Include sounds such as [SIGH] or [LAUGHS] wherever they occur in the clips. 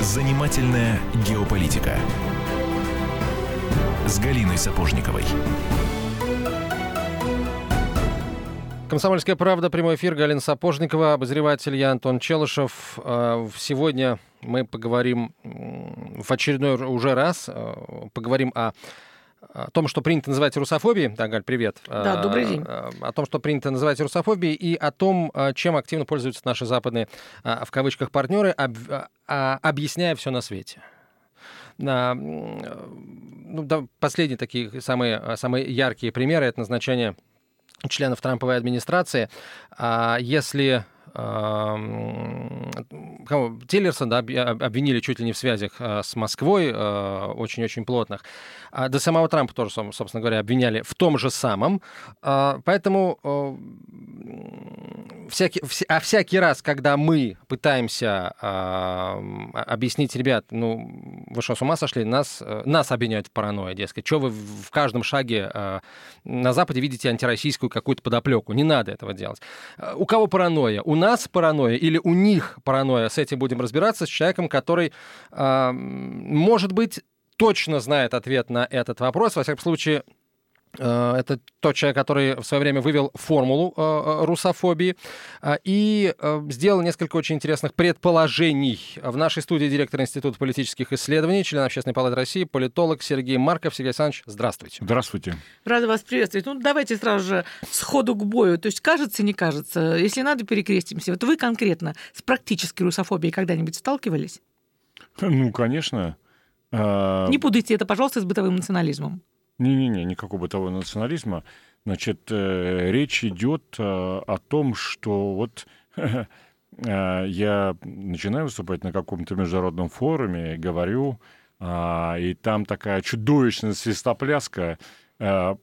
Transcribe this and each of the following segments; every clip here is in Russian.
Занимательная геополитика с Галиной Сапожниковой. Комсомольская правда, прямой эфир, Галина Сапожникова, обозреватель я Антон Челышев. А, сегодня мы поговорим в очередной уже раз, а, поговорим о о том, что принято называть русофобией. Да, Галь, привет. Да, добрый день. О том, что принято называть русофобией, и о том, чем активно пользуются наши западные, в кавычках, партнеры, объясняя все на свете. Ну, да, последние такие самые, самые яркие примеры — это назначение членов Трамповой администрации. А если Тиллерсон да, обвинили чуть ли не в связях а, с Москвой, а, очень-очень плотных. А до самого Трампа тоже, собственно говоря, обвиняли в том же самом. Поэтому всякий, а всякий раз, когда мы пытаемся объяснить, ребят, ну, вы что, с ума сошли? Нас, нас обвиняют в паранойе, дескать. Что вы в каждом шаге на Западе видите антироссийскую какую-то подоплеку? Не надо этого делать. У кого паранойя? У нас паранойя или у них паранойя? С этим будем разбираться, с человеком, который, может быть, точно знает ответ на этот вопрос. Во всяком случае, Э, это тот человек, который в свое время вывел формулу э, э, русофобии и сделал несколько очень интересных предположений. В нашей студии директор Института политических исследований, член Общественной палаты России, политолог Сергей Марков. Сергей Александрович, здравствуйте. Здравствуйте. Рада вас приветствовать. Ну, давайте сразу же сходу к бою. То есть, кажется, не кажется. Если надо, перекрестимся. Вот вы конкретно с практической русофобией когда-нибудь сталкивались? Ну, конечно. Не путайте это, пожалуйста, с бытовым национализмом. Не-не-не, никакого бытового национализма. Значит, э, речь идет э, о том, что вот [LAUGHS] э, я начинаю выступать на каком-то международном форуме, говорю, э, и там такая чудовищная свистопляска, э,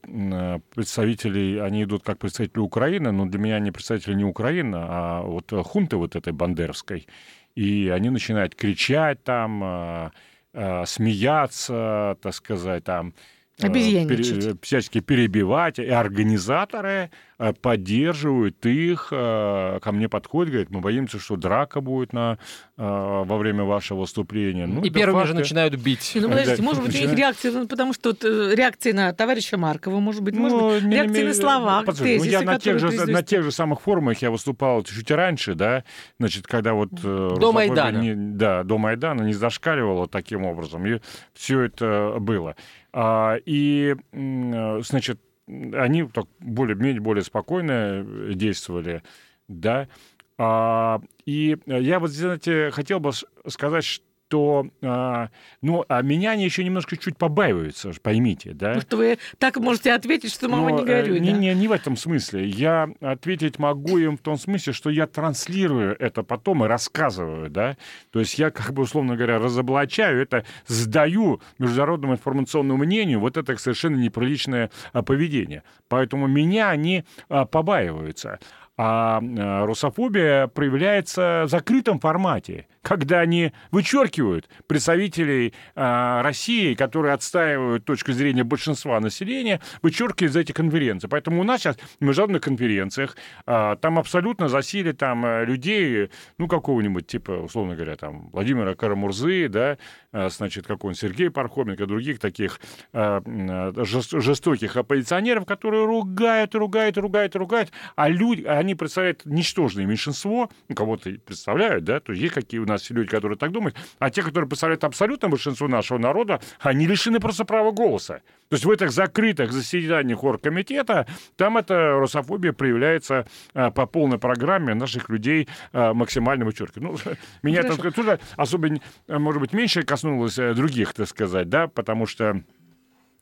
представителей, они идут как представители Украины, но для меня они представители не Украины, а вот хунты вот этой бандеровской. И они начинают кричать там, э, э, смеяться, так сказать, там, Э, Обезьянничать. Пере, всячески перебивать, и организаторы э, поддерживают их, э, ко мне подходят, говорят, мы боимся, что драка будет на, во время вашего выступления. Ну, и первыми факты... же начинают бить. Ну, подождите, может быть, у них реакция, ну, потому что реакция на товарища Маркова, может быть, может ну, быть, не, реакция на слова, тезисы, ну, я на тех, же, на тех же самых форумах я выступал чуть раньше, да, значит, когда вот... До Майдана. Не, да, до Майдана не зашкаливало таким образом, и все это было. А, и, значит, они так более-менее более спокойно действовали, да. А, и я вот, знаете, хотел бы сказать, то, а, ну, а меня они еще немножко чуть побаиваются, поймите, да. Что вы так можете ответить, что мама Но, не горюй, э, не, да? не, не в этом смысле. Я ответить могу им в том смысле, что я транслирую это потом и рассказываю, да. То есть я, как бы, условно говоря, разоблачаю это, сдаю международному информационному мнению вот это совершенно неприличное а, поведение. Поэтому меня они а, побаиваются. А э, русофобия проявляется в закрытом формате, когда они вычеркивают представителей э, России, которые отстаивают точку зрения большинства населения, вычеркивают из этих конференций. Поэтому у нас сейчас в международных конференциях э, там абсолютно засели там людей, ну, какого-нибудь типа, условно говоря, там, Владимира Карамурзы, да, значит, какой-нибудь Сергей Пархоменко, других таких жестоких оппозиционеров, которые ругают, ругают, ругают, ругают, а люди, они представляют ничтожное меньшинство, ну, кого-то представляют, да, то есть есть какие у нас люди, которые так думают, а те, которые представляют абсолютное большинство нашего народа, они лишены просто права голоса. То есть в этих закрытых заседаниях оргкомитета там эта русофобия проявляется а, по полной программе наших людей а, максимально вычеркивает. Ну, [LAUGHS] меня это тоже особо, может быть, меньше коснулось э, других, так сказать, да, потому что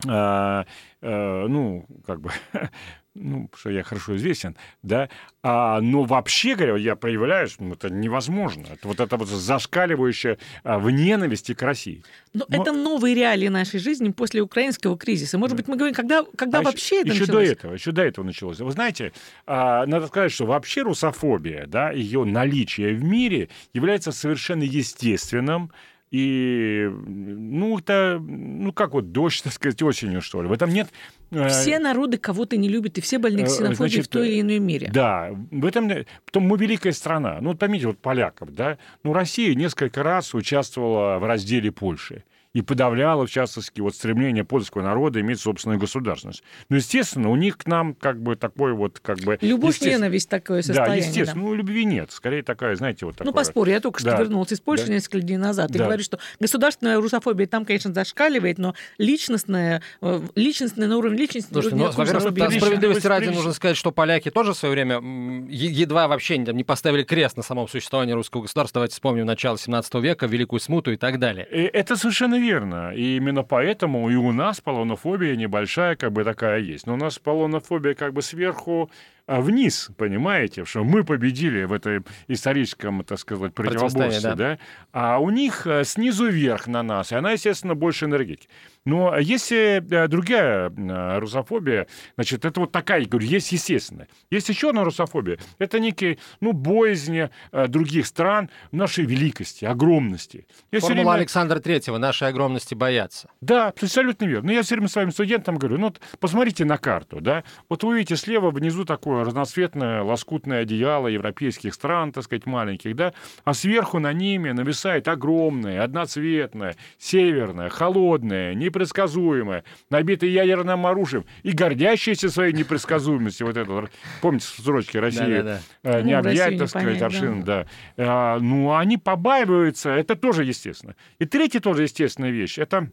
а, а, ну, как бы [LAUGHS] ну, что я хорошо известен, да, а, но вообще говоря, я проявляюсь, ну, это невозможно. Это вот это вот зашкаливающее а, в ненависти к России. Но, но это новые реалии нашей жизни после украинского кризиса. Может быть, мы говорим, когда, когда а вообще еще, это еще началось? до этого, еще до этого началось. Вы знаете, а, надо сказать, что вообще русофобия, да, ее наличие в мире является совершенно естественным И, ну, это, ну, как вот дождь, так сказать, осенью, что ли. В этом нет... э, все народы кого-то не любят, и все больны э, ксенофобией Значит, в той или иной мере. Да, в этом... Потом мы великая страна. Ну, вот поймите, вот поляков, да? Ну, Россия несколько раз участвовала в разделе Польши и подавляла, в частности, вот стремление польского народа иметь собственную государственность. Но, естественно, у них к нам как бы такой вот как бы... Любовь, ненависть такое состояние. Да, естественно. Да. Ну, любви нет. Скорее такая, знаете, вот такая... Ну, поспорь, я только да. что вернулся из Польши да. несколько дней назад. Ты да. говоришь, что государственная русофобия там, конечно, зашкаливает, но личностная, э, личностная на уровне личности... Слушайте, ну, во-первых, справедливости ради нужно сказать, что поляки тоже в свое время едва вообще не, там, не поставили крест на самом существовании русского государства. Давайте вспомним начало 17 века, Великую Смуту и так далее. Э, это совершенно верно. И именно поэтому и у нас полонофобия небольшая, как бы такая есть. Но у нас полонофобия как бы сверху вниз, понимаете, что мы победили в этом историческом, так сказать, противоборстве, да. да, а у них э, снизу вверх на нас, и она, естественно, больше энергетики. Но если э, другая э, русофобия, значит, это вот такая, я говорю, есть естественная. Есть еще одна русофобия. Это некие, ну, боязни других стран нашей великости, огромности. Я Формула время... Александра Третьего, нашей огромности боятся. Да, абсолютно верно. Но я все время своим студентам говорю, ну, вот посмотрите на карту, да, вот вы видите слева внизу такое такое разноцветное лоскутное одеяло европейских стран, так сказать, маленьких, да, а сверху на ними нависает огромное, одноцветное, северное, холодное, непредсказуемое, набитое ядерным оружием и гордящееся своей непредсказуемостью. Вот это, помните, строчки России да, да, да. не ну, объять, так сказать, аршин, да. да. А, ну, они побаиваются, это тоже естественно. И третья тоже естественная вещь, это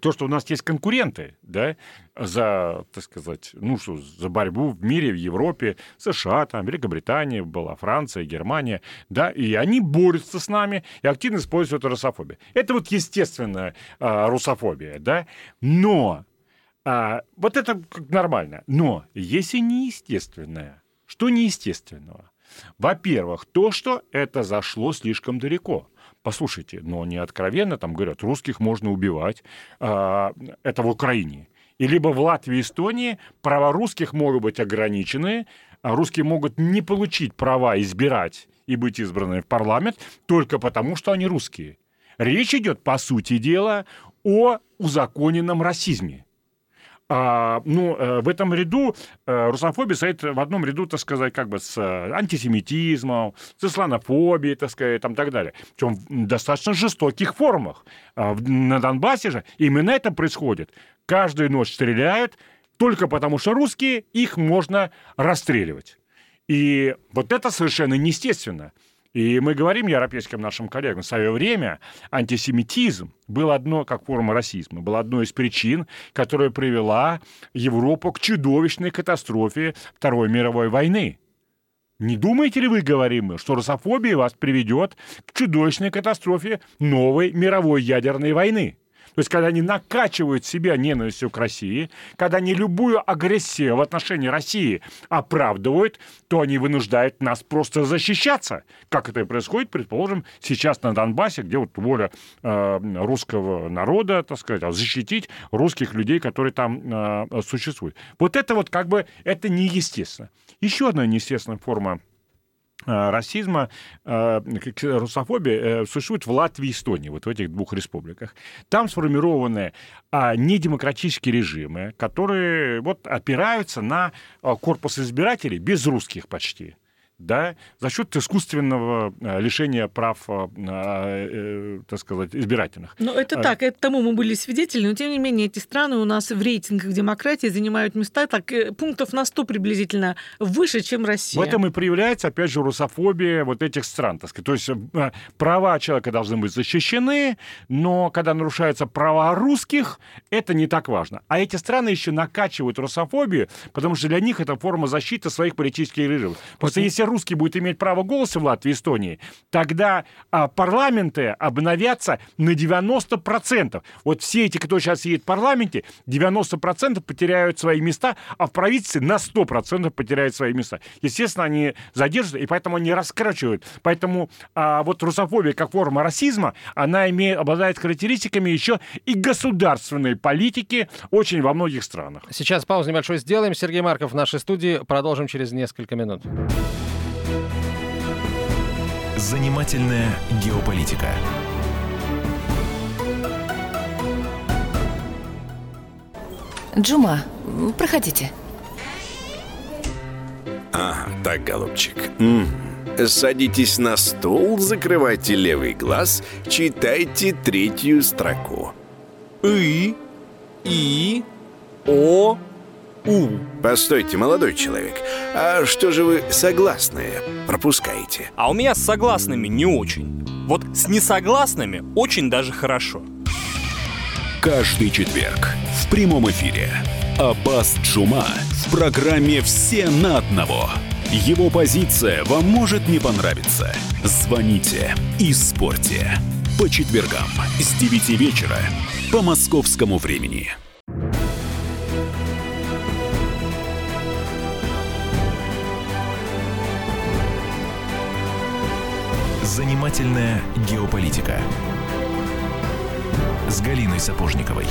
то, что у нас есть конкуренты, да, за, так сказать, ну что, за борьбу в мире, в Европе, США, там, Великобритания была, Франция, Германия, да, и они борются с нами и активно используют русофобию. Это вот естественная а, русофобия, да, но а, вот это нормально, но если неестественная, что неестественного? Во-первых, то, что это зашло слишком далеко – послушайте, но не откровенно там говорят, русских можно убивать, а, это в Украине. И либо в Латвии и Эстонии права русских могут быть ограничены, а русские могут не получить права избирать и быть избранными в парламент только потому, что они русские. Речь идет, по сути дела, о узаконенном расизме. А, ну, э, в этом ряду э, русофобия стоит в одном ряду, так сказать, как бы с э, антисемитизмом, с исламофобией, так сказать, там, так далее. Причем в достаточно жестоких формах. А на Донбассе же именно это происходит. Каждую ночь стреляют, только потому что русские, их можно расстреливать. И вот это совершенно неестественно. И мы говорим европейским нашим коллегам, в свое время антисемитизм был одно, как форма расизма, был одной из причин, которая привела Европу к чудовищной катастрофе Второй мировой войны. Не думаете ли вы, говорим мы, что русофобия вас приведет к чудовищной катастрофе новой мировой ядерной войны? То есть, когда они накачивают себя ненавистью к России, когда они любую агрессию в отношении России оправдывают, то они вынуждают нас просто защищаться. Как это и происходит, предположим, сейчас на Донбассе, где вот воля э, русского народа, так сказать, защитить русских людей, которые там э, существуют. Вот это вот как бы, это неестественно. Еще одна неестественная форма расизма, э, русофобия э, существует в Латвии и Эстонии, вот в этих двух республиках. Там сформированы а, недемократические режимы, которые вот опираются на корпус избирателей без русских почти да, за счет искусственного э, лишения прав, э, э, так сказать, избирательных. Ну, это так, это тому мы были свидетели, но тем не менее эти страны у нас в рейтингах демократии занимают места так пунктов на 100 приблизительно выше, чем Россия. В этом и проявляется, опять же, русофобия вот этих стран. Так сказать. То есть права человека должны быть защищены, но когда нарушаются права русских, это не так важно. А эти страны еще накачивают русофобию, потому что для них это форма защиты своих политических режимов. Просто если русский будет иметь право голоса в Латвии и Эстонии, тогда а, парламенты обновятся на 90%. Вот все эти, кто сейчас едет в парламенте, 90% потеряют свои места, а в правительстве на 100% потеряют свои места. Естественно, они задержатся, и поэтому они раскрачивают. Поэтому а, вот русофобия как форма расизма, она имеет, обладает характеристиками еще и государственной политики очень во многих странах. Сейчас паузу небольшой сделаем. Сергей Марков в нашей студии. Продолжим через несколько минут. Занимательная геополитика Джума, проходите. Ага, так, голубчик. М. Садитесь на стул, закрывайте левый глаз, читайте третью строку. И, И, О, У. Постойте, молодой человек, а что же вы согласные пропускаете? А у меня с согласными не очень. Вот с несогласными очень даже хорошо. Каждый четверг в прямом эфире Аббас Джума в программе «Все на одного». Его позиция вам может не понравиться. Звоните и спорьте. По четвергам с 9 вечера по московскому времени. Занимательная геополитика с Галиной Сапожниковой.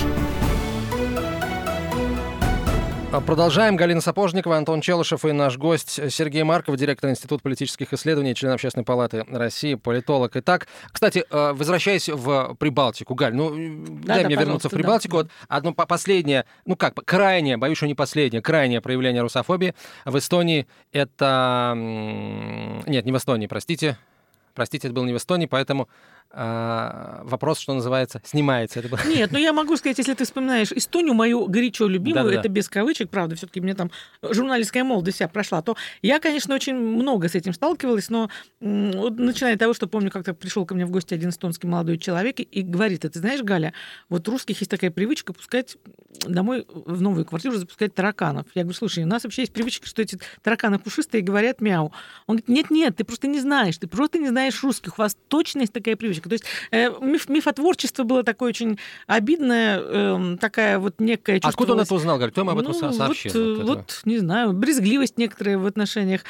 А, Продолжаем. Галина Сапожникова, Антон Челышев и наш гость Сергей Марков, директор Института политических исследований, член Общественной палаты России, политолог. Итак, кстати, э, возвращаясь в Прибалтику, Галь, ну, дай да, мне вернуться в да, Прибалтику. да. Вот одно по- последнее, ну как, крайнее, боюсь, что не последнее, крайнее проявление русофобии в Эстонии это... Нет, не в Эстонии, простите. Простите, это было не в Эстонии, поэтому а, вопрос, что называется, снимается. Это Нет, ну я могу сказать, если ты вспоминаешь Эстонию, мою горячо любимую, Да-да-да. это без кавычек, правда, все-таки мне там журналистская молодость вся прошла, то я, конечно, очень много с этим сталкивалась, но вот начиная от того, что помню, как-то пришел ко мне в гости один эстонский молодой человек и, говорит, а ты знаешь, Галя, вот у русских есть такая привычка пускать домой в новую квартиру запускать тараканов. Я говорю, слушай, у нас вообще есть привычка, что эти тараканы пушистые говорят мяу. Он говорит, нет-нет, ты просто не знаешь, ты просто не знаешь русских, у вас точно есть такая привычка. То есть э, миф, мифотворчество было такое очень обидное, эм, такая вот некая Откуда он это узнал, Галь? Кто ему об этом ну, со- сообщил? Вот, э, Вот это? вот, не знаю, брезгливость некоторая в отношениях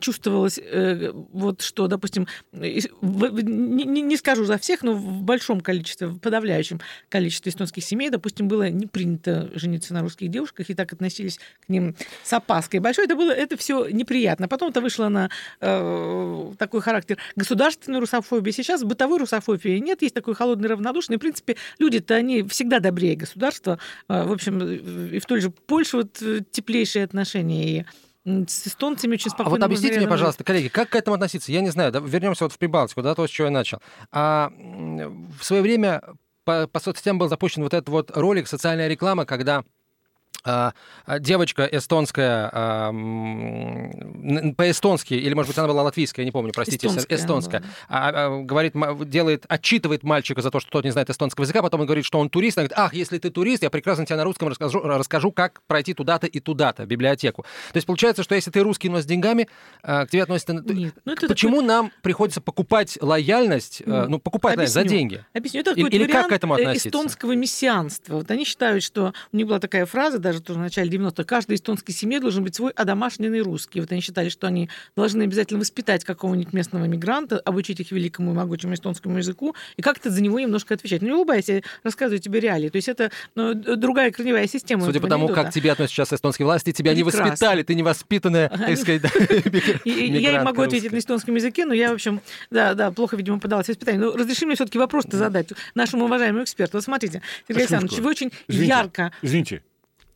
чувствовалась, э, вот что, допустим, и- в- не- не скажу за всех, но в большом количестве, в подавляющем количестве эстонских семей, допустим, было не принято жениться на русских девушках, и так относились к ним с опаской большой. Это было, это все неприятно. Потом это вышло на э, такой характер государственной русофобии. Сейчас бытовой русофобии нет, есть такой холодный равнодушный. В принципе, люди-то, они всегда добрее государства. Э, В общем, и в той же Польше вот э, теплейшие отношения. И с эстонцами очень А спокойно. вот объясните мне, пожалуйста, коллеги, как к этому относиться? Я не знаю, да, вернемся вот в Прибалтику, да, то, с чего я начал. А, в свое время по, по соцсетям был запущен вот этот вот ролик «Социальная реклама», когда а, а, девочка эстонская а, по-эстонски, или, может быть, она была латвийская, я не помню, простите, Эстонская эстонская, а, а, говорит, делает, отчитывает мальчика за то, что тот не знает эстонского языка, потом он говорит, что он турист, она говорит, ах, если ты турист, я прекрасно тебе на русском расскажу, расскажу как пройти туда-то и туда-то, библиотеку. То есть получается, что если ты русский, но с деньгами, а, к тебе относятся... Нет, ну Почему нам приходится покупать лояльность, э, ну, покупать знаешь, за деньги? Объясню. Это Или- или как к этому э, относиться? эстонского мессианства. Вот они считают, что у них была такая фраза, даже тоже в начале 90-х, каждой эстонской семье должен быть свой одомашненный русский. Вот они считали, что они должны обязательно воспитать какого-нибудь местного мигранта, обучить их великому и могучему эстонскому языку, и как-то за него немножко отвечать. Ну, не улыбайся, я рассказываю тебе реалии. То есть это ну, другая корневая система. Судя по тому, анекдота. как тебе относятся сейчас эстонские власти, тебя не Прекрасно. воспитали, ты невоспитанная, так сказать, [LAUGHS] Я им могу ответить на эстонском языке, но я, в общем, да, да, плохо, видимо, подалась воспитанию. Но разреши мне все-таки вопрос-то задать нашему уважаемому эксперту. Вот смотрите, Сергей. Александрович, вы очень ярко Извините,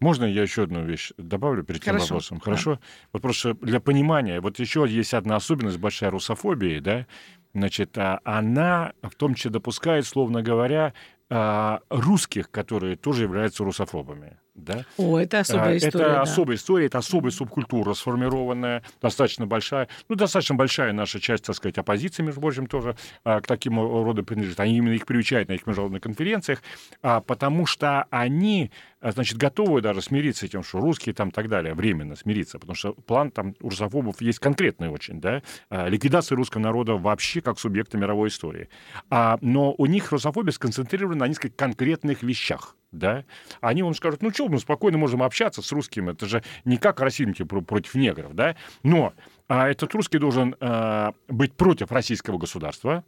можно я еще одну вещь добавлю перед тем Хорошо, вопросом? да. Хорошо? Вот просто для понимания, вот еще есть одна особенность большая русофобии, да, значит, а, она в том числе допускает, словно говоря, а, русских, которые тоже являются русофобами. Да? О, это особая А, история. Это да. особая история, это особая субкультура, сформированная, достаточно большая. Ну, достаточно большая наша часть, так сказать, оппозиции, между прочим, тоже а, к таким роду принадлежит. Они именно их приучают на их международных конференциях, а, потому что они, а, значит, готовы даже смириться с тем, что русские там и так далее, временно смириться, потому что план там у русофобов есть конкретный очень, да, а, ликвидация русского народа вообще как субъекта мировой истории. А, но у них русофобия сконцентрирована на нескольких конкретных вещах да, они вам скажут, ну что, мы спокойно можем общаться с русским, это же не как расизм против негров, да, но а, этот русский должен а, быть против российского государства,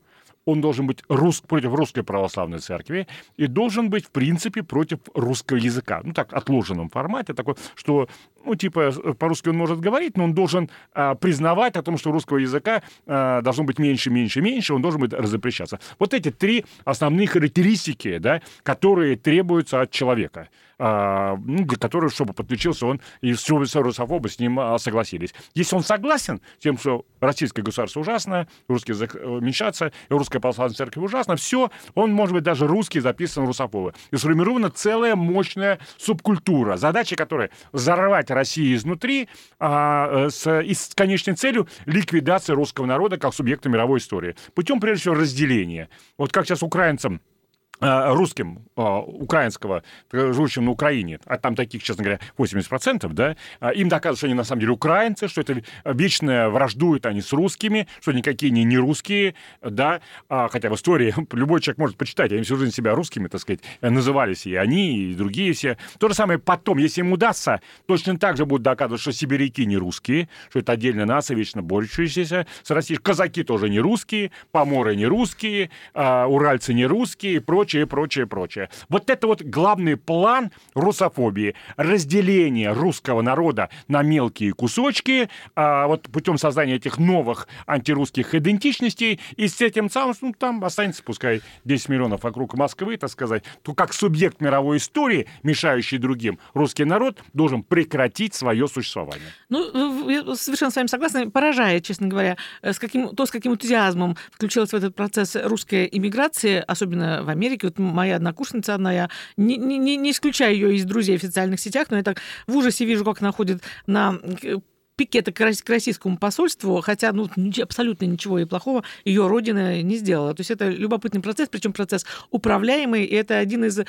он должен быть рус... против русской православной церкви и должен быть, в принципе, против русского языка. Ну, так, отложенном формате, такой, что ну, типа, по-русски он может говорить, но он должен а, признавать о том, что русского языка а, должно быть меньше, меньше, меньше, он должен быть запрещаться. Вот эти три основные характеристики, да, которые требуются от человека. А, ну, для которого, чтобы подключился он, и все русофобы с ним а, согласились. Если он согласен с тем, что российское государство ужасно, русский язык э, уменьшаться, русская православная церковь ужасно, все, он может быть даже русский записан русофобы. И сформирована целая мощная субкультура, задача которой взорвать Россию изнутри а, э, с, и с конечной целью ликвидации русского народа как субъекта мировой истории. Путем, прежде всего, разделения. Вот как сейчас украинцам русским э, украинского, живущим на Украине, а там таких, честно говоря, 80%, да, э, им доказывают, что они на самом деле украинцы, что это вечно враждуют они с русскими, что никакие они не русские, да, а, хотя в истории [LAUGHS] любой человек может почитать, они всю жизнь себя русскими, так сказать, назывались и они, и другие все. То же самое потом, если им удастся, точно так же будут доказывать, что сибиряки не русские, что это отдельная нация, вечно борющаяся с Россией, казаки тоже не русские, поморы не русские, уральцы не русские и прочее прочее, прочее, прочее. Вот это вот главный план русофобии. Разделение русского народа на мелкие кусочки, а, вот путем создания этих новых антирусских идентичностей, и с этим самым, ну, там останется, пускай, 10 миллионов вокруг Москвы, так сказать, то как субъект мировой истории, мешающий другим, русский народ должен прекратить свое существование. Ну, я совершенно с вами согласна. Поражает, честно говоря, с каким, то, с каким энтузиазмом включилась в этот процесс русская иммиграция, особенно в Америке, вот моя однокурсница одна, я не, не, не исключаю ее из друзей в социальных сетях, но я так в ужасе вижу, как она ходит на пикета к российскому посольству, хотя ну, абсолютно ничего и плохого ее родина не сделала. То есть это любопытный процесс, причем процесс управляемый, и это один из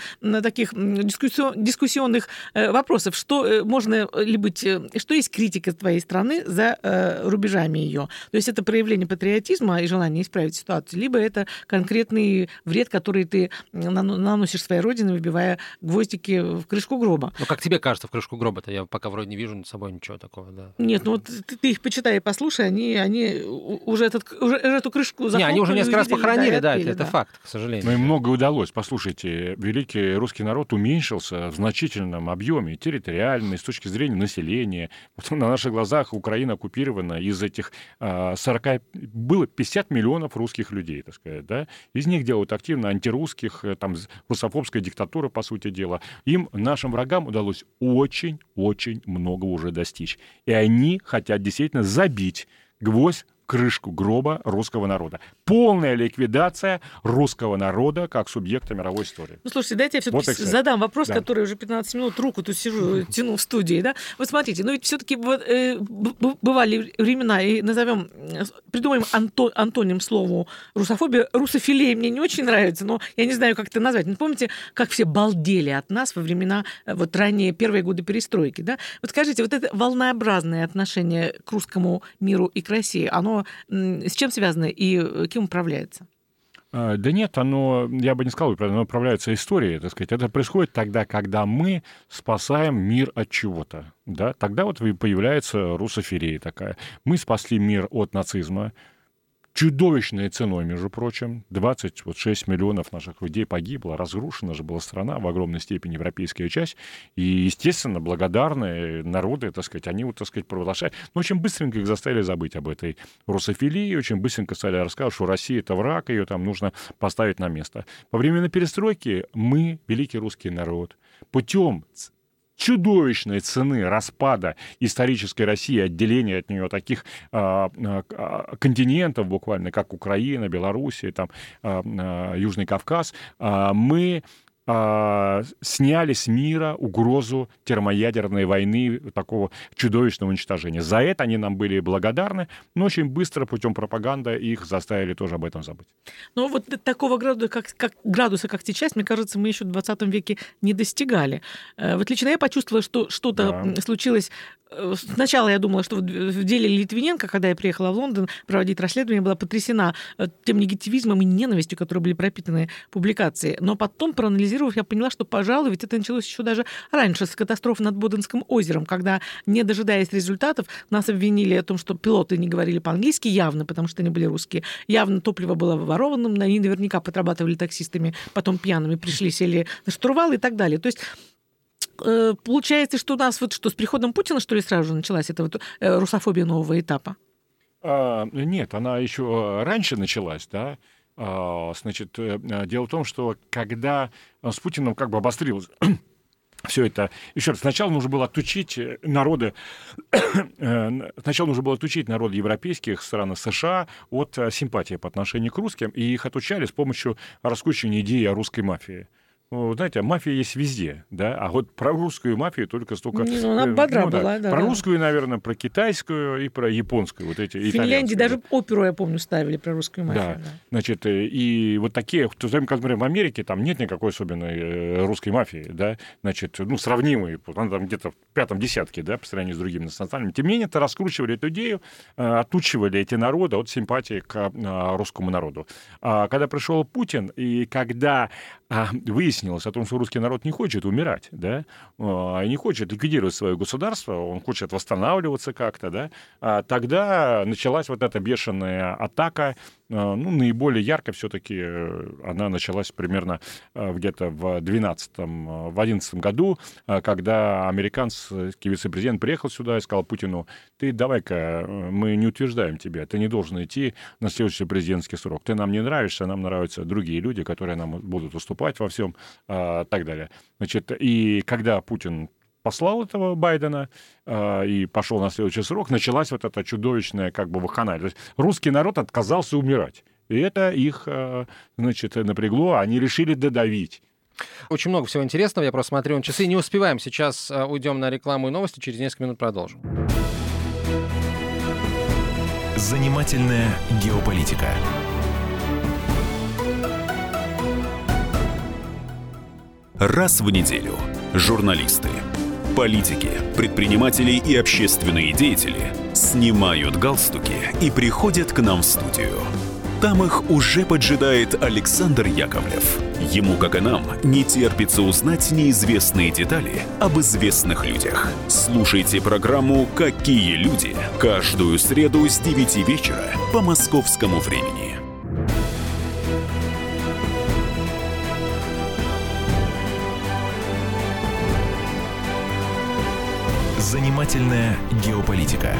таких дискуссионных э, вопросов, что э, можно ли быть, э, что есть критика твоей страны за рубежами ее. То есть это проявление патриотизма и желание исправить ситуацию, либо это конкретный вред, который ты наносишь своей родине, выбивая гвоздики в крышку гроба. Ну, как тебе кажется, в крышку гроба-то? Я пока вроде не вижу над собой ничего такого, да. Нет, нет, ну вот ты, ты их почитай и послушай, они, они уже, этот, уже эту крышку Не, они уже несколько раз похоронили, да, это, это факт, к сожалению. Но им многое удалось. Послушайте, великий русский народ уменьшился в значительном объеме, территориально, с точки зрения населения. Вот на наших глазах Украина оккупирована из этих 40... А, было 50 миллионов русских людей, так сказать, да? Из них делают активно антирусских, э, там, русофобская диктатура, по сути дела. Им, нашим врагам, удалось очень-очень много уже достичь. И они они хотят действительно забить гвоздь крышку гроба русского народа. Полная ликвидация русского народа как субъекта мировой истории. Ну, слушайте, дайте я все-таки вот задам вопрос, да. который уже 15 минут руку тут сижу, [LAUGHS] тяну в студии. Да? Вот смотрите, ну ведь все-таки э, бывали времена, и назовем, придумаем анто, антоним слову русофобия. Русофилия мне не очень нравится, но я не знаю, как это назвать. Ну, помните, как все балдели от нас во времена э, вот ранние первые годы перестройки, да? Вот скажите, вот это волнообразное отношение к русскому миру и к России, оно с чем связано и э, кем управляется? А, да нет, оно, я бы не сказал, оно управляется историей, так сказать. Это происходит тогда, когда мы спасаем мир от чего-то. Да? Тогда вот появляется русоферия такая. Мы спасли мир от нацизма, чудовищной ценой, между прочим. 26 миллионов наших людей погибло, разрушена же была страна в огромной степени, европейская часть. И, естественно, благодарные народы, так сказать, они, вот, так сказать, провозглашают. Но очень быстренько их заставили забыть об этой русофилии, очень быстренько стали рассказывать, что Россия — это враг, ее там нужно поставить на место. Во время перестройки мы, великий русский народ, путем чудовищной цены распада исторической России, отделения от нее таких а, а, континентов буквально, как Украина, Белоруссия, там, а, Южный Кавказ, мы а, сняли с мира угрозу термоядерной войны, такого чудовищного уничтожения. За это они нам были благодарны, но очень быстро путем пропаганды их заставили тоже об этом забыть. Ну вот такого градуса, как, как, градуса, как сейчас, мне кажется, мы еще в 20 веке не достигали. Э, вот лично я почувствовала, что что-то да. случилось Э, сначала я думала, что в деле Литвиненко, когда я приехала в Лондон проводить расследование, была потрясена э, тем негативизмом и ненавистью, которые были пропитаны публикации. Но потом, проанализировав, я поняла, что, пожалуй, ведь это началось еще даже раньше, с катастрофы над Боденским озером, когда, не дожидаясь результатов, нас обвинили о том, что пилоты не говорили по-английски явно, потому что они были русские. Явно топливо было ворованным, они наверняка подрабатывали таксистами, потом пьяными пришли, сели на штурвал и так далее. То есть э, получается, что у нас вот что, с приходом Путина, что ли, сразу же началась эта вот э, русофобия нового этапа? А, нет, она еще раньше началась, да. А, значит, э, дело в том, что когда с Путиным как бы обострилось [CLEARS THROAT] все это, еще раз, сначала нужно было отучить э, народы, [CLEARS THROAT] э, сначала нужно было отучить народы европейских стран США от симпатии по отношению к русским, и их отучали с помощью раскручивания идеи о русской мафии. Ну, знаете, мафия есть везде, да, а вот про русскую мафию только столько... Ну, она бодра ну, была, да. Про да. русскую, наверное, про китайскую и про японскую, вот эти В Финляндии даже оперу, я помню, ставили про русскую мафию. Да, да. значит, э, и вот такие, то время, как, например, в Америке там нет никакой особенной э, русской мафии, да, значит, ну, сравнимой, она там где-то в пятом десятке, да, по сравнению с другими национальными. Тем не менее, это раскручивали эту идею, э, отучивали эти народы от симпатии к русскому народу. А когда пришел Путин, и когда выяснилось о том, что русский народ не хочет умирать, да, а, не хочет ликвидировать свое государство, он хочет восстанавливаться как-то, да, а тогда началась вот эта бешеная атака а, ну, наиболее ярко все-таки э, она началась примерно э, где-то в 12 э, в 11 году, когда американский вице-президент приехал сюда и сказал Путину, ты давай-ка, мы не утверждаем тебя, ты не должен идти на следующий президентский срок. Ты нам не нравишься, нам нравятся другие люди, которые нам будут уступать во всем, так далее. Значит, и когда Путин послал этого Байдена э, и пошел на следующий срок, началась вот эта чудовищная как бы вахханалия. То есть русский народ отказался умирать. И это их, э, значит, напрягло, они решили додавить. Очень много всего интересного. Я просто смотрю на часы. Не успеваем. Сейчас э, уйдем на рекламу и новости. Через несколько минут продолжим. Занимательная геополитика. Раз в неделю журналисты Политики, предприниматели и общественные деятели снимают галстуки и приходят к нам в студию. Там их уже поджидает Александр Яковлев. Ему, как и нам, не терпится узнать неизвестные детали об известных людях. Слушайте программу «Какие люди» каждую среду с 9 вечера по московскому времени. Занимательная геополитика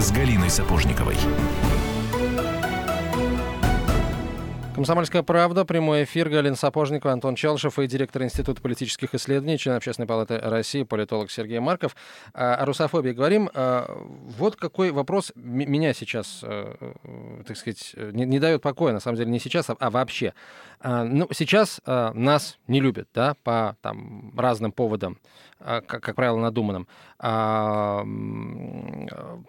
с Галиной Сапожниковой. Комсомольская правда, прямой эфир, Галина Сапожникова, Антон Челшев и директор Института политических исследований, член Общественной палаты России, политолог Сергей Марков. А, о русофобии говорим. А, вот какой вопрос меня сейчас, э, э, так сказать, не, не дает покоя, на самом деле, не сейчас, а, а вообще. Ну, сейчас нас не любят, да, по там, разным поводам. А, как, как правило, надуманным. А,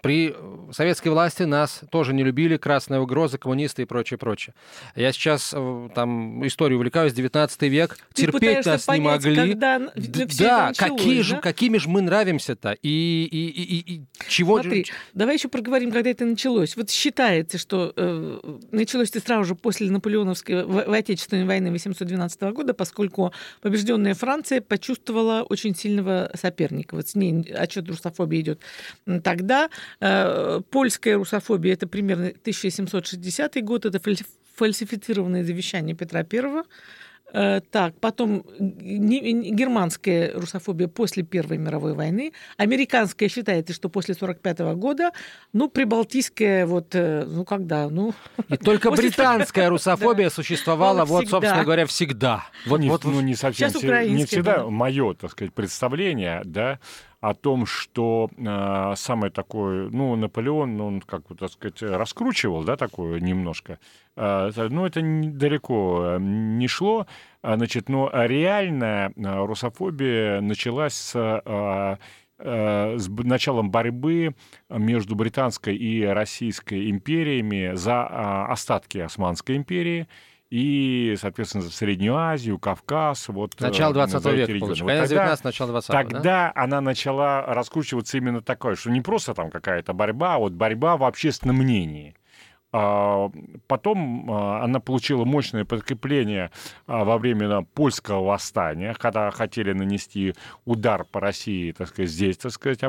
при советской власти нас тоже не любили, красная угроза, коммунисты и прочее, прочее. Я сейчас э, там историю увлекаюсь, 19 век, Ты терпеть нас понять, не могли. Когда да, какие да? же, какими же мы нравимся-то? И, и, и, и чего... Смотри, давай еще проговорим, когда это началось. Вот считается, что э, началось это сразу же после Наполеоновской в, в Отечественной войны 1812 года, поскольку побежденная Франция почувствовала очень сильно сильного соперника. Вот с ней отчет русофобии идет. Тогда э, польская русофобия это примерно 1760 год, это фальсифицированное завещание Петра Первого. Э, так, потом германская русофобия после Первой мировой войны, американская считается, что после 45 года, ну, прибалтийская вот, э, ну, когда, ну... И только [LAUGHS] британская русофобия существовала, вот, собственно говоря, всегда. Вот, вот, ну, не совсем, не всегда. мое, так сказать, представление, да, о том, что э, самое такое, ну, Наполеон, ну, он, как бы, так сказать, раскручивал, да, такое немножко. Э, ну, это далеко э, не шло, а, значит, но реальная э, русофобия началась с э, э, с началом борьбы между британской и российской империями за остатки Османской империи и, соответственно, Среднюю Азию, Кавказ. Вот, начало 20 века, получается. Конец 19 начало 20 Тогда да? она начала раскручиваться именно такое, что не просто там какая-то борьба, а вот борьба в общественном мнении. А, потом а, она получила мощное подкрепление а, во время польского восстания, когда хотели нанести удар по России, так сказать, здесь, так сказать,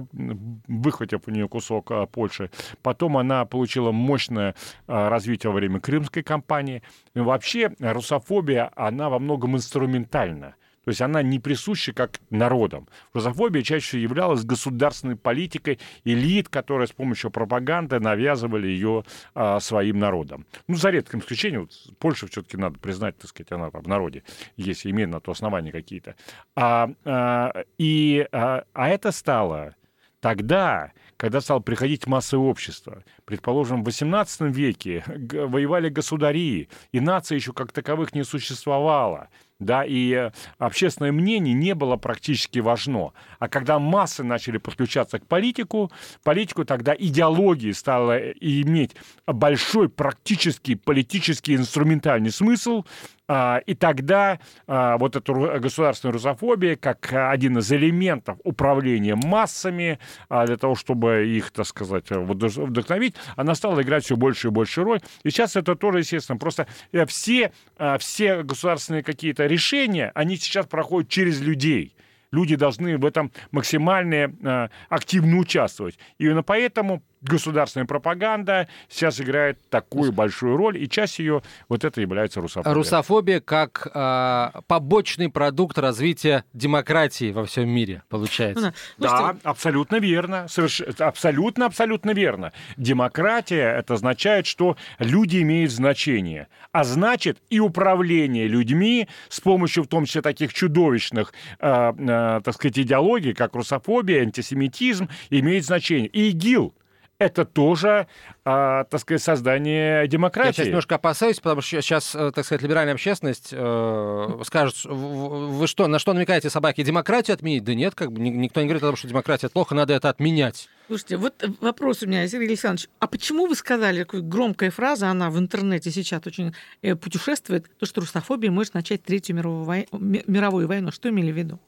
выхватив у нее кусок Польши. Потом она получила мощное развитие во время Крымской кампании. Вообще русофобия, она во многом инструментальна. То есть она не присуща как народам. Русофобия чаще являлась государственной политикой элит, которые с помощью пропаганды навязывали ее а, своим народам. Ну, за редким исключением, вот Польша все-таки надо признать, так сказать, она там в народе, если имеет на то основания какие-то. А, а, и, а, а это стало тогда, когда стало приходить массовое общество. Предположим, в XVIII веке воевали государи, и нация еще как таковых не существовала да, и э, общественное мнение не было практически важно. А когда массы начали подключаться к политику, политику тогда идеологии стала э, иметь большой практический политический инструментальный смысл, и тогда а, вот эта государственная русофобия, как один из элементов управления массами, а, для того, чтобы их, так сказать, вдохновить, она стала играть все больше и больше роль. И сейчас это тоже, естественно, просто э, все, все государственные какие-то решения, они сейчас проходят через людей. Люди должны в этом максимально активно участвовать. Именно поэтому государственная пропаганда сейчас играет такую большую роль, и часть ее вот это является русофобия. Русофобия как э, побочный продукт развития демократии во всем мире, получается. Ну, да, абсолютно верно. Соверш... Абсолютно, абсолютно верно. Демократия это означает, что люди имеют значение. А значит, и управление людьми с помощью, в том числе, таких чудовищных, э, э, так сказать, идеологий, как русофобия, антисемитизм, имеет значение. И ИГИЛ это тоже, а, так сказать, создание демократии. Я сейчас немножко опасаюсь, потому что сейчас, э, так сказать, либеральная общественность э, скажет, вы что, на что намекаете собаки? Демократию отменить? Да нет, как бы никто не говорит о том, что демократия плохо, надо это отменять. Слушайте, вот вопрос у меня, Сергей Александрович, а почему вы сказали, такая громкая фраза, она в интернете сейчас очень э, путешествует, то, что русофобия может начать Третью мировую, вой... мировую войну? Что имели в виду?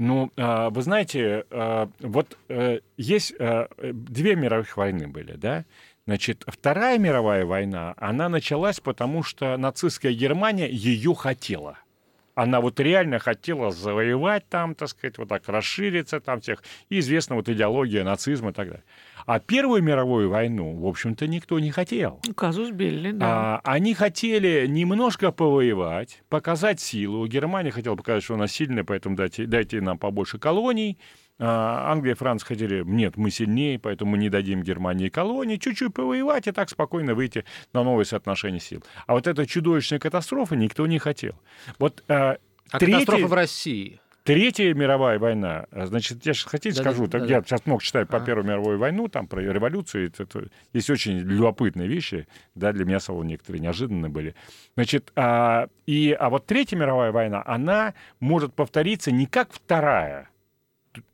Ну, а, вы знаете, а, вот э, есть э, две мировых войны были, да? Значит, Вторая мировая война, она началась потому, что нацистская Германия ее хотела. Она вот реально хотела завоевать там, так сказать, вот так расшириться там всех. И известна вот идеология нацизма и так далее. А Первую мировую войну, в общем-то, никто не хотел. Ну, казус Белли, да. А, они хотели немножко повоевать, показать силу. Германия хотела показать, что она сильная, поэтому дайте, дайте нам побольше колоний. А, Англия и Франция хотели, нет, мы сильнее, поэтому мы не дадим Германии колонии, чуть-чуть повоевать и так спокойно выйти на новое соотношение сил. А вот эта чудовищная катастрофа никто не хотел. Вот, а, а третий... катастрофа в России? Третья мировая война, значит, я сейчас хотите да, скажу, да, так, да, я сейчас много читаю по а. Первой мировой войну, там про революцию, это, это, есть очень любопытные вещи, да, для меня самого некоторые неожиданные были. Значит, а, и, а вот Третья мировая война, она может повториться не как вторая,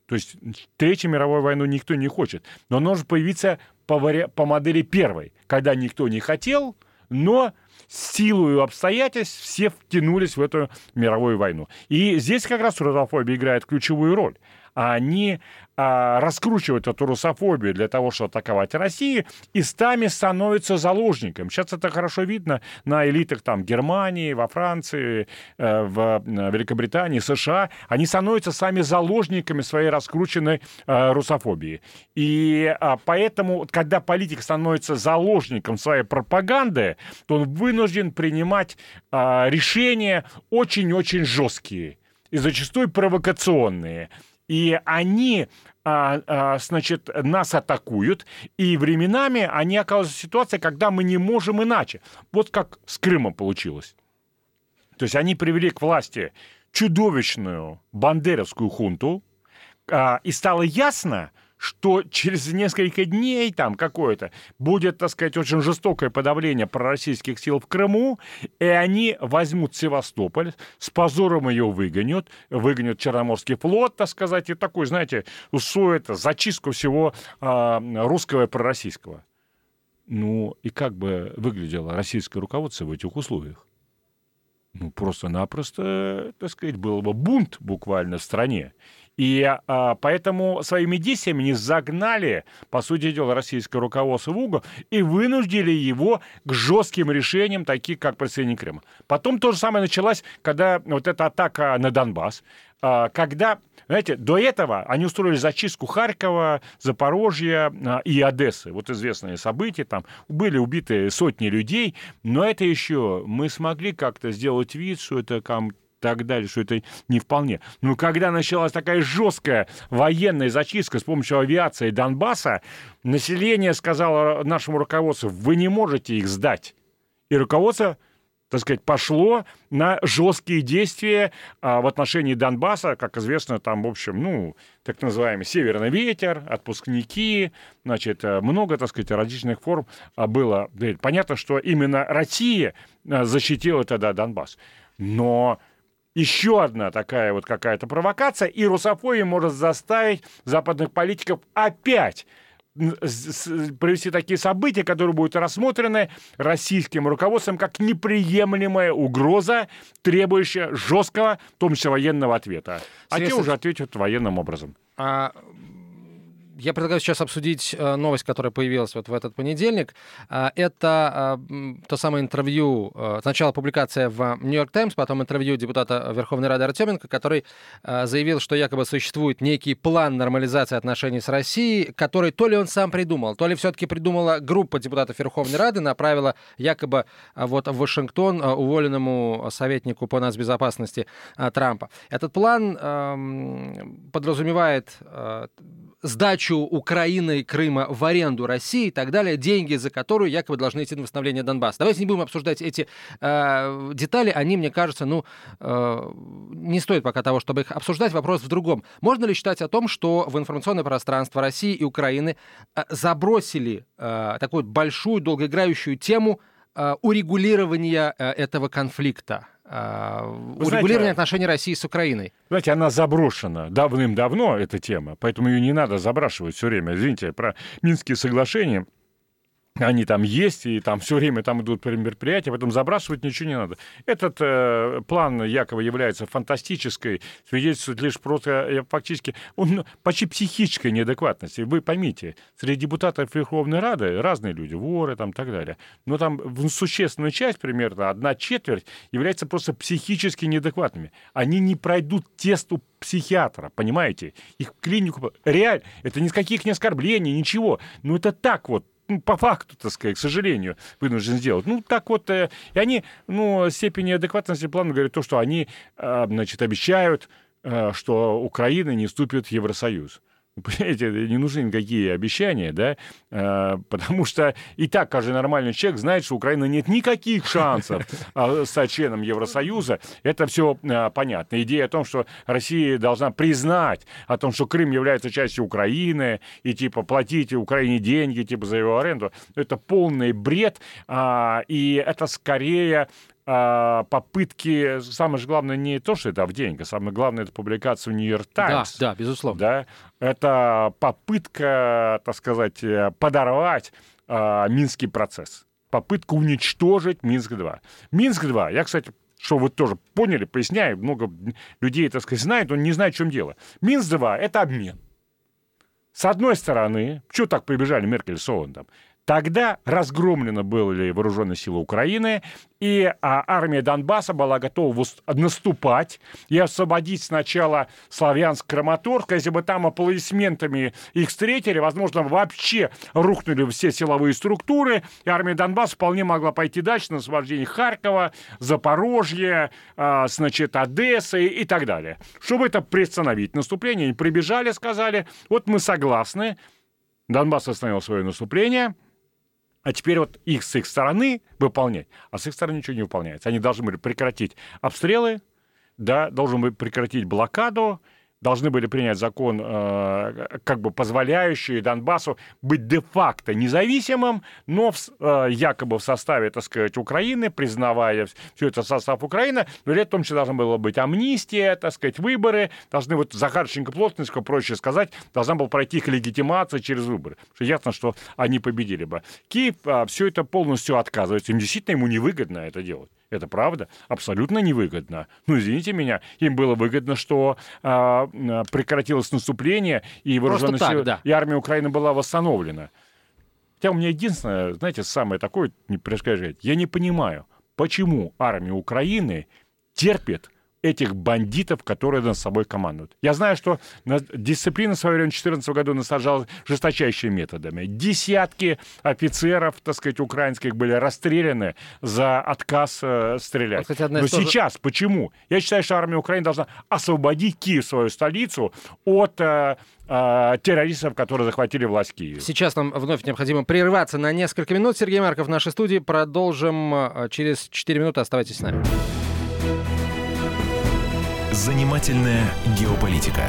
то есть Третью мировую войну никто не хочет, но она может появиться по, вари... по модели первой, когда никто не хотел, но силу обстоятельств все втянулись в эту мировую войну. И здесь как раз русофобия играет ключевую роль. Они а, раскручивают эту русофобию для того, чтобы атаковать Россию, и сами становятся заложником. Сейчас это хорошо видно на элитах там Германии, во Франции, э, в Великобритании, США. Они становятся сами заложниками своей раскрученной э, русофобии. И а, поэтому, когда политик становится заложником своей пропаганды, то он вынужден принимать а, решения очень-очень жесткие и зачастую провокационные. И они а, а, значит, нас атакуют, и временами они оказываются в ситуации, когда мы не можем иначе. Вот как с Крымом получилось. То есть они привели к власти чудовищную бандеровскую хунту, а, и стало ясно, что через несколько дней там какое-то будет, так сказать, очень жестокое подавление пророссийских сил в Крыму, и они возьмут Севастополь, с позором ее выгонят, выгонят Черноморский флот, так сказать, и такой, знаете, устроит зачистку всего э, русского и пророссийского. Ну, и как бы выглядело российское руководство в этих условиях? Ну, просто-напросто, так сказать, был бы бунт буквально в стране. И а, поэтому своими действиями не загнали, по сути дела, российское руководство в угол и вынудили его к жестким решениям, таких как присоединение Крыма. Потом то же самое началось, когда вот эта атака на Донбасс, а, когда, знаете, до этого они устроили зачистку Харькова, Запорожья а, и Одессы. Вот известные события, там были убиты сотни людей, но это еще мы смогли как-то сделать вид, что это там так далее, что это не вполне. Но когда началась такая жесткая военная зачистка с помощью авиации Донбасса, население сказало нашему руководству, вы не можете их сдать. И руководство так сказать, пошло на жесткие действия а, в отношении Донбасса. Как известно, там, в общем, ну, так называемый северный ветер, отпускники, значит, э, много, так сказать, различных форм а, было. Понятно, что именно Россия а, защитила тогда Донбасс. Но еще одна такая вот какая-то провокация, и русофобия может заставить западных политиков опять провести такие события, которые будут рассмотрены российским руководством как неприемлемая угроза, требующая жесткого, в том числе военного ответа. А те уже ответят военным образом. А я предлагаю сейчас обсудить э, новость, которая появилась вот в этот понедельник. А, это а, то самое интервью, э, сначала публикация в «Нью-Йорк Таймс», потом интервью депутата Верховной Рады Артеменко, который э, заявил, что якобы существует некий план нормализации отношений с Россией, который то ли он сам придумал, то ли все-таки придумала группа депутатов Верховной Рады, направила якобы вот в Вашингтон уволенному советнику по нацбезопасности Трампа. Этот план подразумевает сдачу Украины и Крыма в аренду России и так далее, деньги за которую якобы должны идти на восстановление Донбасса. Давайте не будем обсуждать эти э, детали, они, мне кажется, ну, э, не стоит пока того, чтобы их обсуждать. Вопрос в другом. Можно ли считать о том, что в информационное пространство России и Украины э, забросили э, такую большую, долгоиграющую тему э, урегулирования э, этого конфликта? А, урегулирования отношений России с Украиной. Знаете, она заброшена давным-давно, эта тема, поэтому ее не надо забрашивать все время. Извините, про Минские соглашения они там есть, и там все время там идут мероприятия, поэтому забрасывать ничего не надо. Этот э, план якобы является фантастической, свидетельствует лишь просто э, фактически он почти психической неадекватности. Вы поймите, среди депутатов Верховной Рады разные люди, воры там и так далее, но там существенная часть, примерно одна четверть, является просто психически неадекватными. Они не пройдут тесту психиатра, понимаете? Их клинику... Реально, это ни с каких не оскорблений, ничего. Ну, это так вот, по факту, так сказать, к сожалению, вынужден сделать. Ну, так вот, э, и они, ну, степени адекватности плана говорят то, что они, э, значит, обещают, э, что Украина не вступит в Евросоюз. [LAUGHS] Понимаете, не нужны никакие обещания, да, а, потому что и так каждый нормальный человек знает, что Украина нет никаких шансов а, стать членом Евросоюза. Это все а, понятно. Идея о том, что Россия должна признать о том, что Крым является частью Украины, и типа платите Украине деньги типа за его аренду, это полный бред, и это скорее а, попытки, самое же главное не то, что это в деньги, самое главное это публикация в Нью-Йорк Таймс. Да, да, безусловно. Да, это попытка, так сказать, подорвать а, Минский процесс, попытка уничтожить Минск-2. Минск-2, я, кстати, что вы тоже поняли, поясняю, много людей, так сказать, знают, но не знают, в чем дело. Минск-2 — это обмен. С одной стороны, что так прибежали Меркель с Оландом? Тогда разгромлено были вооруженные силы Украины, и а, армия Донбасса была готова наступать и освободить сначала Славянск, Краматорск. Если бы там аплодисментами их встретили, возможно, вообще рухнули все силовые структуры, и армия Донбасса вполне могла пойти дальше на освобождение Харькова, Запорожья, а, значит, Одессы и так далее. Чтобы это приостановить наступление, они прибежали, сказали, вот мы согласны, Донбасс остановил свое наступление – а теперь вот их с их стороны выполнять, а с их стороны ничего не выполняется. Они должны были прекратить обстрелы, да, должен быть прекратить блокаду, должны были принять закон, э, как бы позволяющий Донбассу быть де-факто независимым, но в, э, якобы в составе, так сказать, Украины, признавая все это состав Украины, но при этом должна была быть амнистия, так сказать, выборы, должны вот Захарченко Плотницкого, проще сказать, должна была пройти их легитимация через выборы. Что ясно, что они победили бы. Киев э, все это полностью отказывается. Им действительно ему невыгодно это делать. Это правда, абсолютно невыгодно. Ну, извините меня, им было выгодно, что а, а прекратилось наступление, и вооруженные силы, да. и армия Украины была восстановлена. Хотя у меня единственное, знаете, самое такое, не я не понимаю, почему армия Украины терпит этих бандитов, которые над собой командуют. Я знаю, что дисциплина в свое время в 2014 году насажалась жесточайшими методами. Десятки офицеров, так сказать, украинских были расстреляны за отказ э, стрелять. Вот, кстати, Но тоже... сейчас почему? Я считаю, что армия Украины должна освободить Киев, свою столицу, от э, э, террористов, которые захватили власть Киева. Сейчас нам вновь необходимо прерваться на несколько минут. Сергей Марков в нашей студии. Продолжим через 4 минуты. Оставайтесь с нами. Занимательная геополитика.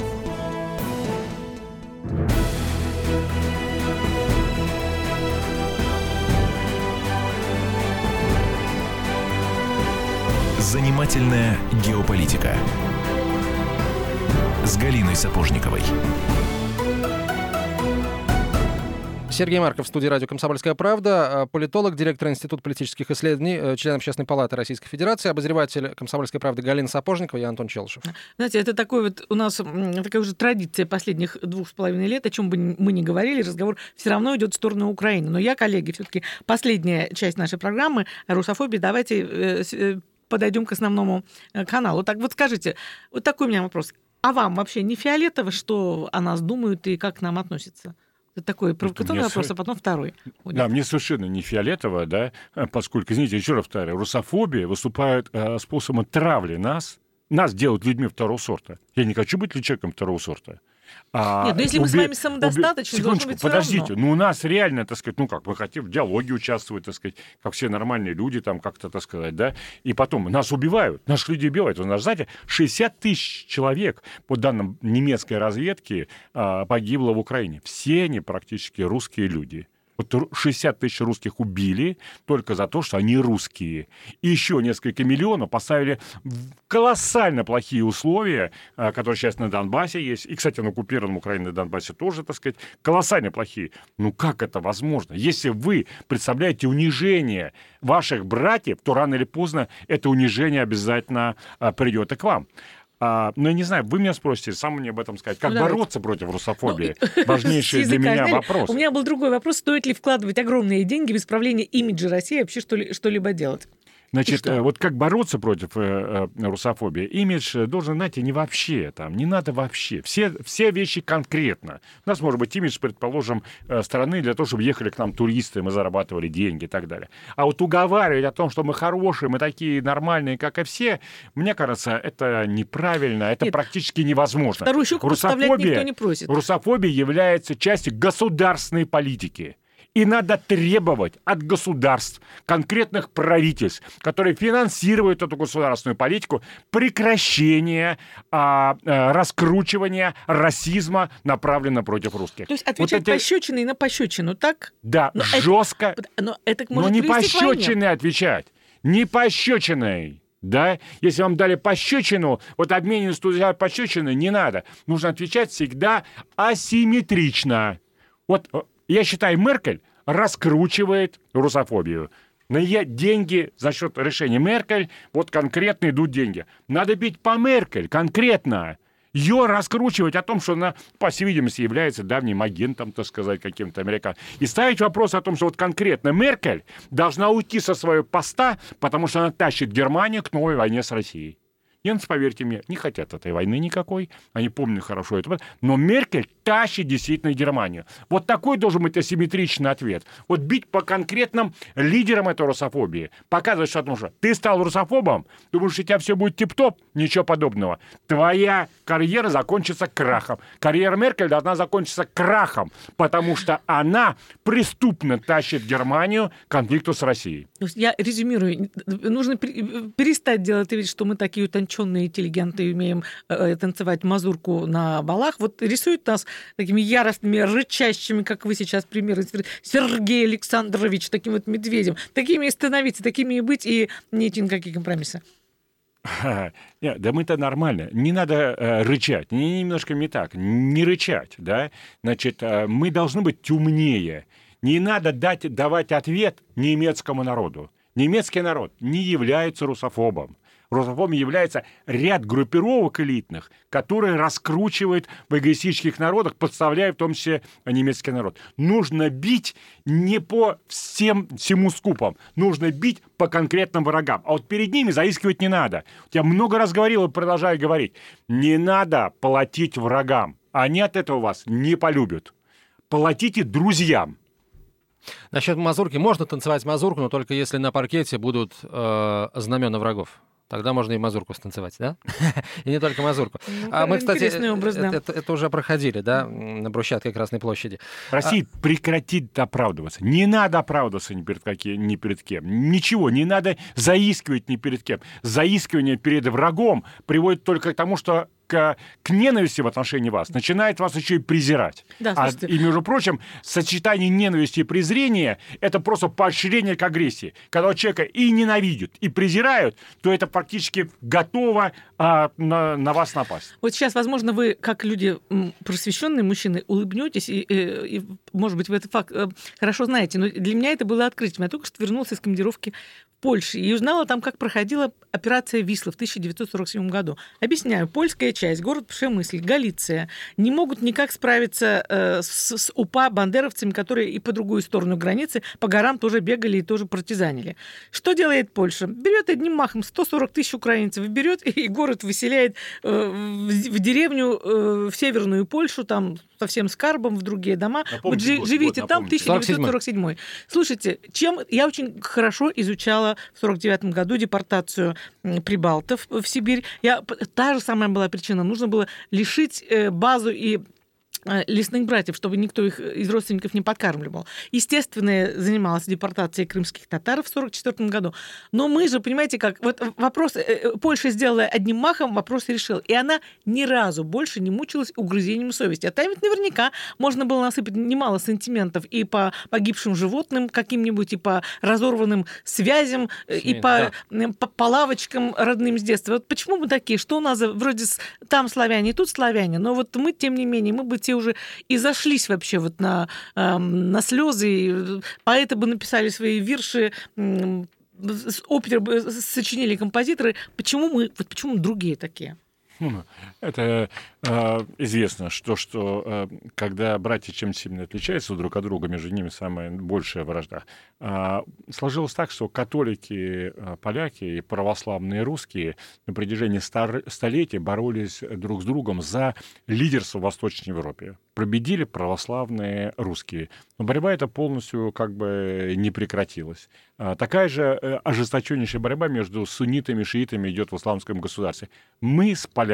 Занимательная геополитика с Галиной Сапожниковой. Сергей Марков в студии радио «Комсомольская правда», а, политолог, директор Института политических исследований, э, член Общественной палаты Российской Федерации, обозреватель «Комсомольской правды» Галина Сапожникова и Антон Челышев. Знаете, это такой вот у нас такая уже традиция последних двух с половиной лет, о чем бы мы ни говорили, разговор все равно идет в сторону Украины. Но я, коллеги, все-таки последняя часть нашей программы «Русофобия», давайте э, э, подойдем к основному каналу. Так вот скажите, вот такой у меня вопрос. А вам вообще не фиолетово, что о нас думают и как к нам относятся? Это такой провокационный вопрос, с... а потом второй. Будет. Да, мне совершенно не фиолетово, да, поскольку, извините, еще раз повторяю, русофобия выступает э, способом травли нас, нас делают людьми второго сорта. Я не хочу быть человеком второго сорта. А, Нет, но если уби... мы с вами самодостаточны, уби... Секундочку, быть подождите, ну у нас реально, так сказать, ну как, мы хотим в диалоге участвовать, так сказать, как все нормальные люди, там как-то, так сказать, да, и потом нас убивают, наших людей убивают. Вы знаете, 60 тысяч человек, по данным немецкой разведки, а, погибло в Украине. Все они практически русские люди. Вот 60 тысяч русских убили только за то, что они русские. И еще несколько миллионов поставили в колоссально плохие условия, а, которые сейчас на Донбассе есть. И, кстати, на оккупированном Украине Донбассе тоже, так сказать, колоссально плохие. Ну как это возможно? Если вы представляете унижение ваших братьев, то рано или поздно это унижение обязательно а, придет и к вам. А, ну, я не знаю, вы меня спросите, сам мне об этом сказать. Как ну, бороться против русофобии? Ну, [LAUGHS] Важнейший для меня вопрос. У меня был другой вопрос. Стоит ли вкладывать огромные деньги в исправление имиджа России вообще что-либо делать? Значит, э, вот как бороться против э, э, русофобии? Имидж должен, знаете, не вообще, там, не надо вообще. Все, все вещи конкретно. У нас может быть имидж, предположим, страны для того, чтобы ехали к нам туристы, мы зарабатывали деньги и так далее. А вот уговаривать о том, что мы хорошие, мы такие нормальные, как и все, мне кажется, это неправильно, это Нет. практически невозможно. Вторую щеку русофобия, никто не просит. Русофобия является частью государственной политики. И надо требовать от государств, конкретных правительств, которые финансируют эту государственную политику, прекращения а, а, раскручивания расизма, направленного против русских. То есть отвечать вот эти... пощечиной на пощечину, так? Да, но жестко. Это, но, это но не пощечиной отвечать. Не пощечиной. Да? Если вам дали пощечину, вот туда пощечиной не надо. Нужно отвечать всегда асимметрично. Вот я считаю, Меркель раскручивает русофобию. На ее деньги за счет решения Меркель, вот конкретно идут деньги. Надо бить по Меркель, конкретно. Ее раскручивать о том, что она, по всей видимости, является давним агентом, так сказать, каким-то американцем. И ставить вопрос о том, что вот конкретно Меркель должна уйти со своего поста, потому что она тащит Германию к новой войне с Россией. Немцы, поверьте мне, не хотят этой войны никакой. Они помнят хорошо это. Но Меркель тащит действительно Германию. Вот такой должен быть асимметричный ответ. Вот бить по конкретным лидерам этой русофобии. Показывать, что, что ты стал русофобом, думаешь, у тебя все будет тип-топ? Ничего подобного. Твоя карьера закончится крахом. Карьера Меркель должна закончиться крахом, потому что она преступно тащит Германию к конфликту с Россией. Я резюмирую. Нужно перестать делать вид, что мы такие утонченные ученые, интеллигенты, умеем э, танцевать мазурку на балах, вот рисуют нас такими яростными, рычащими, как вы сейчас примеры, Сергей Александрович, таким вот медведем. Такими и становиться, такими и быть, и нет никаких компромиссов. [LAUGHS] Нет, да мы-то нормально. Не надо э, рычать. Не, немножко не так. Не рычать, да? Значит, э, мы должны быть умнее. Не надо дать, давать ответ немецкому народу. Немецкий народ не является русофобом. Русофобом является ряд группировок элитных, которые раскручивают в эгоистических народах, подставляя в том числе немецкий народ. Нужно бить не по всем всему скупам, нужно бить по конкретным врагам. А вот перед ними заискивать не надо. Я много раз говорил и продолжаю говорить. Не надо платить врагам. Они от этого вас не полюбят. Платите друзьям. Насчет мазурки. Можно танцевать мазурку, но только если на паркете будут э, знамена врагов. Тогда можно и мазурку станцевать, да? [LAUGHS] и не только мазурку. Ну, а мы, кстати, образ, да. это, это уже проходили, да, на брусчатке Красной площади. Россия а... прекратит оправдываться. Не надо оправдываться ни перед, каким, ни перед кем. Ничего, не надо заискивать ни перед кем. Заискивание перед врагом приводит только к тому, что к, к ненависти в отношении вас, начинает вас еще и презирать. Да, а, и, между прочим, сочетание ненависти и презрения – это просто поощрение к агрессии. Когда человека и ненавидят, и презирают, то это практически готово а, на, на вас напасть. Вот сейчас, возможно, вы, как люди просвещенные мужчины, улыбнетесь, и, и, и может быть, вы этот факт э, хорошо знаете, но для меня это было открытием. Я только что вернулся из командировки Польши и узнала там, как проходила операция Висла в 1947 году. Объясняю, польская часть, город Пшемысль, Галиция, не могут никак справиться э, с, с УПА бандеровцами, которые и по другую сторону границы по горам тоже бегали и тоже партизанили. Что делает Польша? Берет одним махом 140 тысяч украинцев, берет [LAUGHS] и город выселяет э, в, в деревню э, в северную Польшу, там со всем скарбом в другие дома. Напомните, вот живите год, там, 1947. Слушайте, чем я очень хорошо изучала в 49 году депортацию прибалтов в Сибирь. Я, та же самая была причина. Нужно было лишить э, базу и лесных братьев, чтобы никто их из родственников не подкармливал. Естественно, занималась депортацией крымских татар в 1944 году. Но мы же, понимаете, как... Вот вопрос... Э, э, Польша сделала одним махом, вопрос решил. И она ни разу больше не мучилась угрызением совести. А там ведь наверняка можно было насыпать немало сантиментов и по погибшим животным каким-нибудь, и по разорванным связям, Семейно, и по, да. по, по лавочкам родным с детства. Вот почему мы такие? Что у нас вроде там славяне, тут славяне, но вот мы, тем не менее, мы бы те все уже и зашлись вообще вот на, на слезы. И поэты бы написали свои вирши, оперы сочинили композиторы. Почему мы, вот почему другие такие? Это э, известно, что, что э, когда братья чем сильно отличаются друг от друга, между ними самая большая вражда. Э, сложилось так, что католики, э, поляки и православные русские на протяжении стар- столетий боролись друг с другом за лидерство в Восточной Европе. Победили православные русские. Но борьба эта полностью как бы не прекратилась. А, такая же э, ожесточеннейшая борьба между суннитами и шиитами идет в исламском государстве. Мы с поляками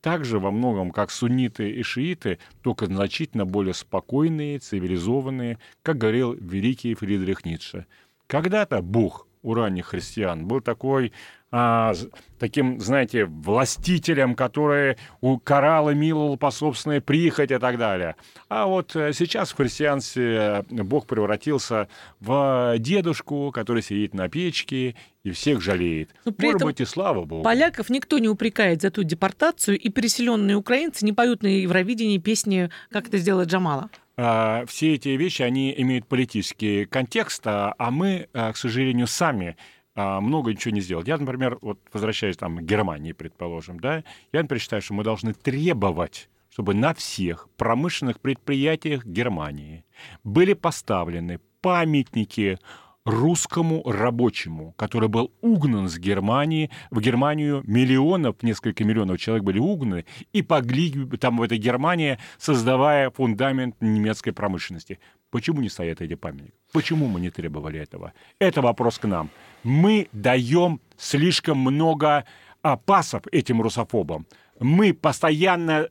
также во многом, как сунниты и шииты, только значительно более спокойные, цивилизованные, как говорил великий Фридрих Ницше. Когда-то Бог у ранних христиан был такой а, таким, знаете, властителем, который укарал и миловал по собственной прихоти и так далее. А вот э, сейчас в христианстве Бог превратился в дедушку, который сидит на печке и всех жалеет. Но при Может быть, и слава Богу. Поляков никто не упрекает за ту депортацию, и переселенные украинцы не поют на Евровидении песни, как это сделала Джамала. А, все эти вещи, они имеют политический контекст, а, а мы, а, к сожалению, сами а, много ничего не сделать. Я, например, вот возвращаясь там к Германии, предположим, да, я, например, считаю, что мы должны требовать чтобы на всех промышленных предприятиях Германии были поставлены памятники русскому рабочему, который был угнан с Германии. В Германию миллионов, несколько миллионов человек были угнаны и погибли там в этой Германии, создавая фундамент немецкой промышленности. Почему не стоят эти памятники? Почему мы не требовали этого? Это вопрос к нам. Мы даем слишком много а, пасов этим русофобам. Мы постоянно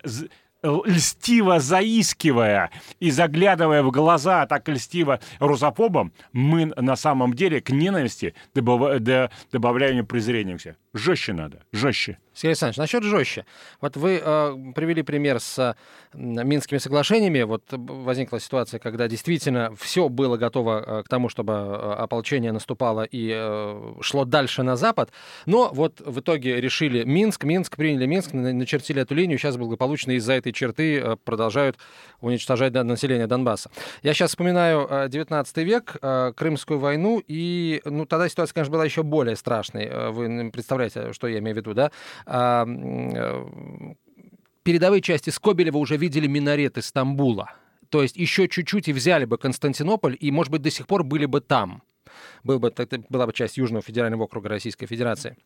льстиво заискивая и заглядывая в глаза так льстиво русофобам, мы на самом деле к ненависти добавляем презрение все. Жестче надо, жестче. Сергей Александрович, насчет жестче. Вот вы э, привели пример с э, Минскими соглашениями. Вот возникла ситуация, когда действительно все было готово э, к тому, чтобы э, ополчение наступало и э, шло дальше на запад. Но вот в итоге решили Минск, Минск, приняли Минск, начертили эту линию. Сейчас благополучно из-за этой черты э, продолжают уничтожать население Донбасса. Я сейчас вспоминаю э, 19 век, э, Крымскую войну, и ну, тогда ситуация, конечно, была еще более страшной. Э, вы представляете, что я имею в виду, да? Э, передовые части Скобелева уже видели минареты Стамбула. То есть еще чуть-чуть и взяли бы Константинополь, и, может быть, до сих пор были бы там. Был бы, была бы часть Южного федерального округа Российской Федерации.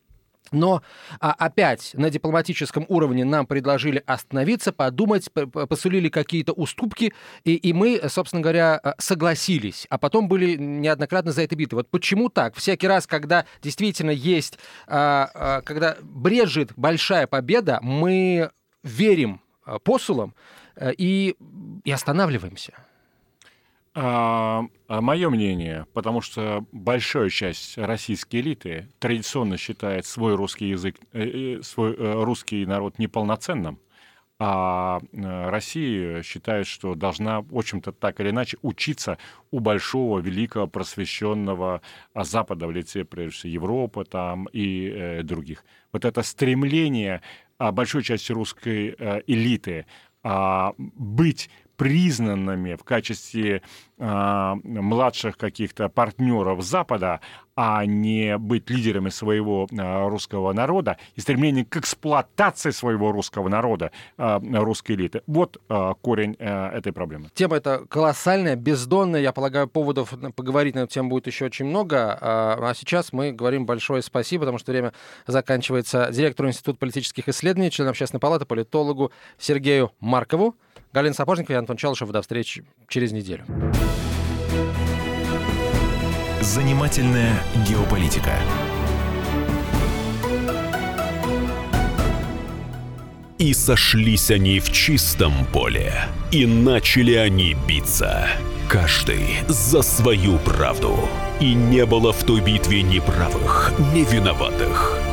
Но а, опять на дипломатическом уровне нам предложили остановиться, подумать, посулили какие-то уступки, и, и мы, собственно говоря, а, согласились, а потом были неоднократно за это биты. Вот почему так? Всякий раз, когда действительно есть, а, а, когда брежет большая победа, мы верим а, посулам а, и, и останавливаемся. А, а мое мнение, потому что большая часть российской элиты традиционно считает свой русский язык, э, э свой э, русский народ неполноценным, а Россия считает, что должна, в общем-то, так или иначе учиться у большого, великого, просвещенного Запада в лице, прежде всего, Европы там и других. Вот это стремление а, большой части русской элиты а, быть признанными в качестве э, младших каких-то партнеров Запада, а не быть лидерами своего э, русского народа и стремление к эксплуатации своего русского народа, э, русской элиты. Вот э, корень э, этой проблемы. Тема эта колоссальная, бездонная. Я полагаю, поводов поговорить на эту тему будет еще очень много. А сейчас мы говорим большое спасибо, потому что время заканчивается директору Института политических исследований, члену Общественной палаты, политологу Сергею Маркову. Галина Сапожникова и Антон Чалышев. До встречи через неделю. Занимательная геополитика. И сошлись они в чистом поле, и начали они биться, каждый за свою правду. И не было в той битве ни правых, ни виноватых.